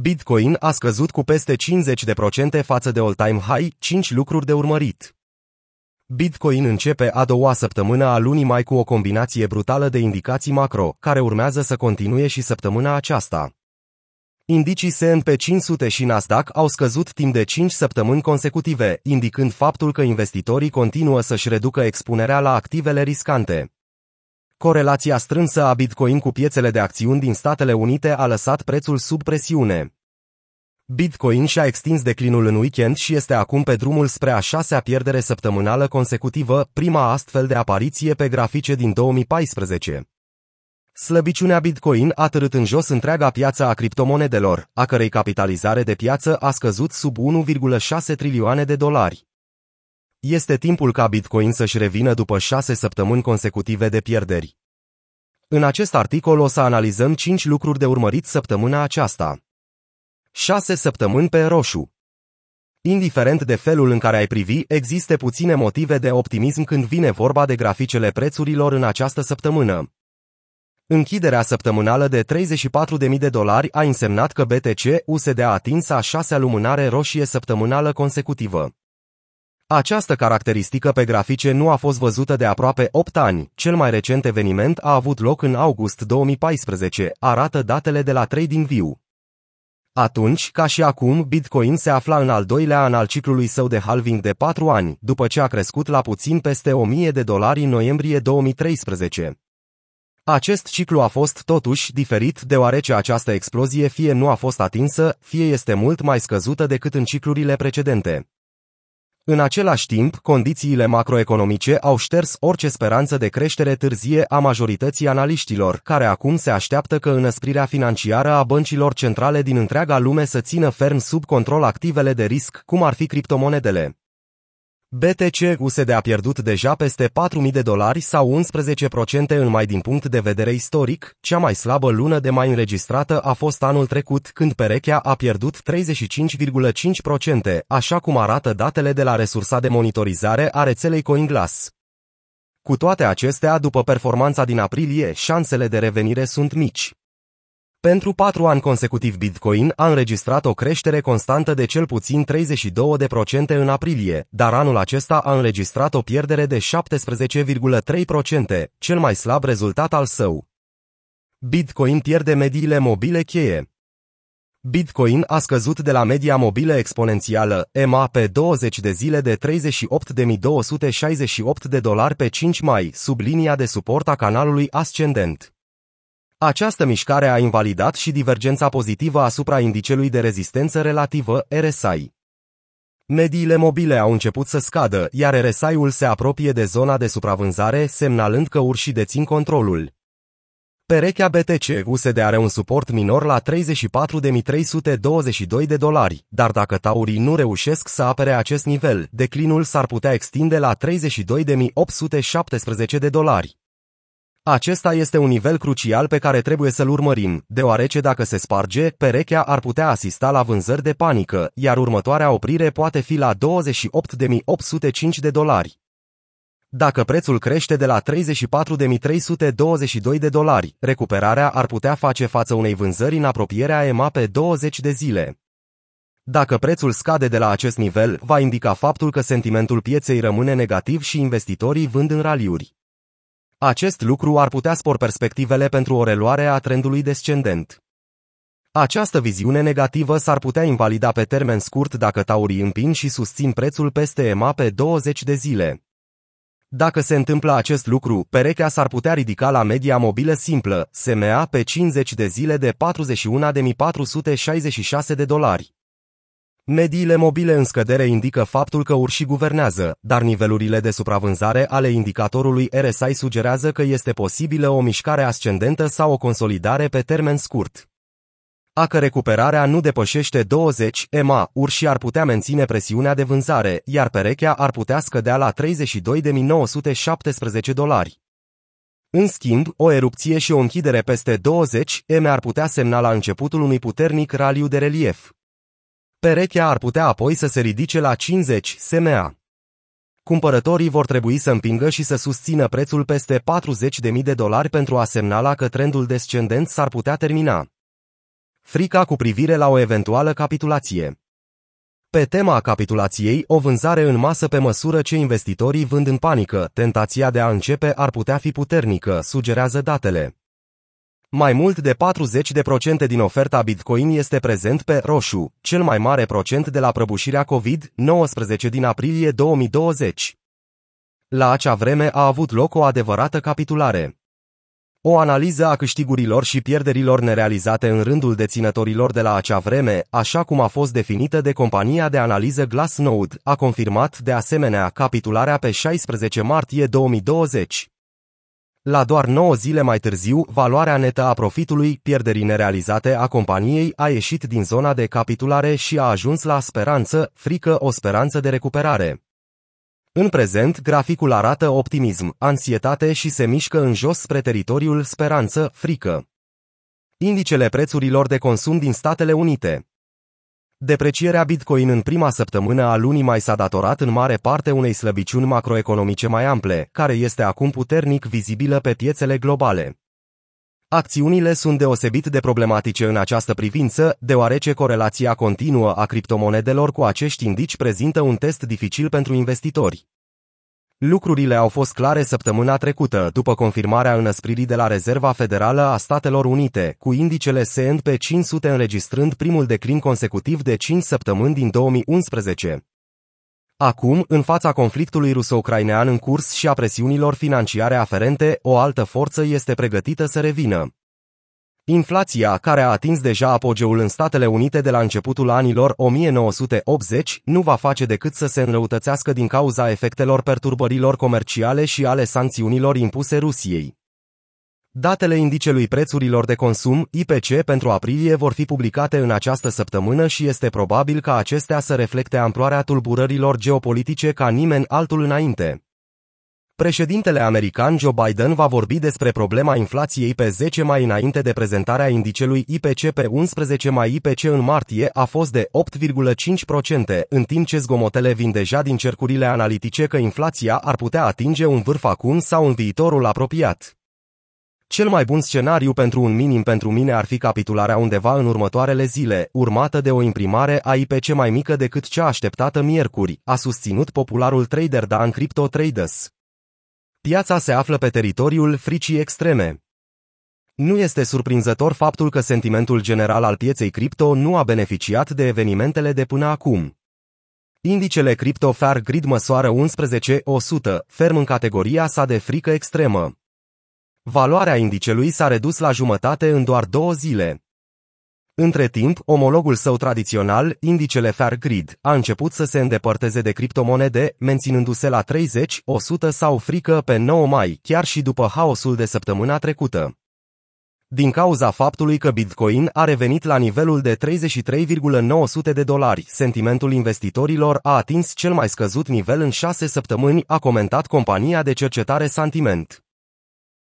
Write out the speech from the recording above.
Bitcoin a scăzut cu peste 50% față de all-time high, 5 lucruri de urmărit. Bitcoin începe a doua săptămână a lunii mai cu o combinație brutală de indicații macro, care urmează să continue și săptămâna aceasta. Indicii S&P 500 și Nasdaq au scăzut timp de 5 săptămâni consecutive, indicând faptul că investitorii continuă să-și reducă expunerea la activele riscante. Corelația strânsă a Bitcoin cu piețele de acțiuni din Statele Unite a lăsat prețul sub presiune. Bitcoin și-a extins declinul în weekend și este acum pe drumul spre a șasea pierdere săptămânală consecutivă, prima astfel de apariție pe grafice din 2014. Slăbiciunea Bitcoin a târât în jos întreaga piață a criptomonedelor, a cărei capitalizare de piață a scăzut sub 1,6 trilioane de dolari. Este timpul ca Bitcoin să-și revină după șase săptămâni consecutive de pierderi. În acest articol o să analizăm 5 lucruri de urmărit săptămâna aceasta. 6 săptămâni pe roșu. Indiferent de felul în care ai privi, există puține motive de optimism când vine vorba de graficele prețurilor în această săptămână. Închiderea săptămânală de 34.000 de dolari a însemnat că BTC USD a atins a șasea lumânare roșie săptămânală consecutivă. Această caracteristică pe grafice nu a fost văzută de aproape 8 ani. Cel mai recent eveniment a avut loc în august 2014, arată datele de la TradingView. Atunci, ca și acum, Bitcoin se afla în al doilea an al ciclului său de halving de 4 ani, după ce a crescut la puțin peste 1000 de dolari în noiembrie 2013. Acest ciclu a fost totuși diferit deoarece această explozie fie nu a fost atinsă, fie este mult mai scăzută decât în ciclurile precedente. În același timp, condițiile macroeconomice au șters orice speranță de creștere târzie a majorității analiștilor, care acum se așteaptă că înăsprirea financiară a băncilor centrale din întreaga lume să țină ferm sub control activele de risc, cum ar fi criptomonedele. BTC USD a pierdut deja peste 4.000 de dolari sau 11% în mai din punct de vedere istoric, cea mai slabă lună de mai înregistrată a fost anul trecut, când perechea a pierdut 35,5%, așa cum arată datele de la resursa de monitorizare a rețelei CoinGlass. Cu toate acestea, după performanța din aprilie, șansele de revenire sunt mici. Pentru patru ani consecutiv Bitcoin a înregistrat o creștere constantă de cel puțin 32% în aprilie, dar anul acesta a înregistrat o pierdere de 17,3%, cel mai slab rezultat al său. Bitcoin pierde mediile mobile cheie. Bitcoin a scăzut de la media mobilă exponențială, EMA, pe 20 de zile de 38.268 de dolari pe 5 mai, sub linia de suport a canalului ascendent. Această mișcare a invalidat și divergența pozitivă asupra indicelui de rezistență relativă, RSI. Mediile mobile au început să scadă, iar RSI-ul se apropie de zona de supravânzare, semnalând că urșii dețin controlul. Perechea BTC USD are un suport minor la 34.322 de dolari, dar dacă taurii nu reușesc să apere acest nivel, declinul s-ar putea extinde la 32.817 de dolari. Acesta este un nivel crucial pe care trebuie să-l urmărim, deoarece dacă se sparge, perechea ar putea asista la vânzări de panică, iar următoarea oprire poate fi la 28.805 de dolari. Dacă prețul crește de la 34.322 de dolari, recuperarea ar putea face față unei vânzări în apropierea EMA pe 20 de zile. Dacă prețul scade de la acest nivel, va indica faptul că sentimentul pieței rămâne negativ și investitorii vând în raliuri. Acest lucru ar putea spor perspectivele pentru o reluare a trendului descendent. Această viziune negativă s-ar putea invalida pe termen scurt dacă taurii împin și susțin prețul peste EMA pe 20 de zile. Dacă se întâmplă acest lucru, perechea s-ar putea ridica la media mobilă simplă, SMA, pe 50 de zile de 41.466 de dolari. Mediile mobile în scădere indică faptul că urșii guvernează, dar nivelurile de supravânzare ale indicatorului RSI sugerează că este posibilă o mișcare ascendentă sau o consolidare pe termen scurt. Dacă recuperarea nu depășește 20 EMA, urșii ar putea menține presiunea de vânzare, iar perechea ar putea scădea la 32.917 dolari. În schimb, o erupție și o închidere peste 20 EMA ar putea semna la începutul unui puternic raliu de relief. Perechea ar putea apoi să se ridice la 50 SMA. Cumpărătorii vor trebui să împingă și să susțină prețul peste 40.000 de dolari pentru a semnala că trendul descendent s-ar putea termina. frica cu privire la o eventuală capitulație. Pe tema capitulației, o vânzare în masă pe măsură ce investitorii vând în panică, tentația de a începe ar putea fi puternică, sugerează datele. Mai mult de 40% din oferta Bitcoin este prezent pe roșu, cel mai mare procent de la prăbușirea COVID-19 din aprilie 2020. La acea vreme a avut loc o adevărată capitulare. O analiză a câștigurilor și pierderilor nerealizate în rândul deținătorilor de la acea vreme, așa cum a fost definită de compania de analiză Glassnode, a confirmat de asemenea capitularea pe 16 martie 2020. La doar 9 zile mai târziu, valoarea netă a profitului, pierderii nerealizate a companiei, a ieșit din zona de capitulare și a ajuns la speranță, frică o speranță de recuperare. În prezent, graficul arată optimism, ansietate și se mișcă în jos spre teritoriul speranță, frică. Indicele prețurilor de consum din Statele Unite Deprecierea Bitcoin în prima săptămână a lunii mai s-a datorat în mare parte unei slăbiciuni macroeconomice mai ample, care este acum puternic vizibilă pe piețele globale. Acțiunile sunt deosebit de problematice în această privință, deoarece corelația continuă a criptomonedelor cu acești indici prezintă un test dificil pentru investitori. Lucrurile au fost clare săptămâna trecută, după confirmarea înăspririi de la Rezerva Federală a Statelor Unite, cu indicele S&P 500 înregistrând primul declin consecutiv de 5 săptămâni din 2011. Acum, în fața conflictului ruso-ucrainean în curs și a presiunilor financiare aferente, o altă forță este pregătită să revină. Inflația, care a atins deja apogeul în Statele Unite de la începutul anilor 1980, nu va face decât să se înrăutățească din cauza efectelor perturbărilor comerciale și ale sancțiunilor impuse Rusiei. Datele indicelui prețurilor de consum, IPC, pentru aprilie vor fi publicate în această săptămână și este probabil ca acestea să reflecte amploarea tulburărilor geopolitice ca nimeni altul înainte. Președintele american Joe Biden va vorbi despre problema inflației pe 10 mai înainte de prezentarea indicelui IPC pe 11 mai IPC în martie a fost de 8,5%, în timp ce zgomotele vin deja din cercurile analitice că inflația ar putea atinge un vârf acum sau în viitorul apropiat. Cel mai bun scenariu pentru un minim pentru mine ar fi capitularea undeva în următoarele zile, urmată de o imprimare a IPC mai mică decât cea așteptată miercuri, a susținut popularul trader Dan Crypto Traders. Piața se află pe teritoriul fricii extreme. Nu este surprinzător faptul că sentimentul general al pieței cripto nu a beneficiat de evenimentele de până acum. Indicele Crypto Fair Grid măsoară 11.100, ferm în categoria sa de frică extremă. Valoarea indicelui s-a redus la jumătate în doar două zile. Între timp, omologul său tradițional, indicele Fair Grid, a început să se îndepărteze de criptomonede, menținându-se la 30, 100 sau frică pe 9 mai, chiar și după haosul de săptămâna trecută. Din cauza faptului că Bitcoin a revenit la nivelul de 33,900 de dolari, sentimentul investitorilor a atins cel mai scăzut nivel în șase săptămâni, a comentat compania de cercetare Sentiment.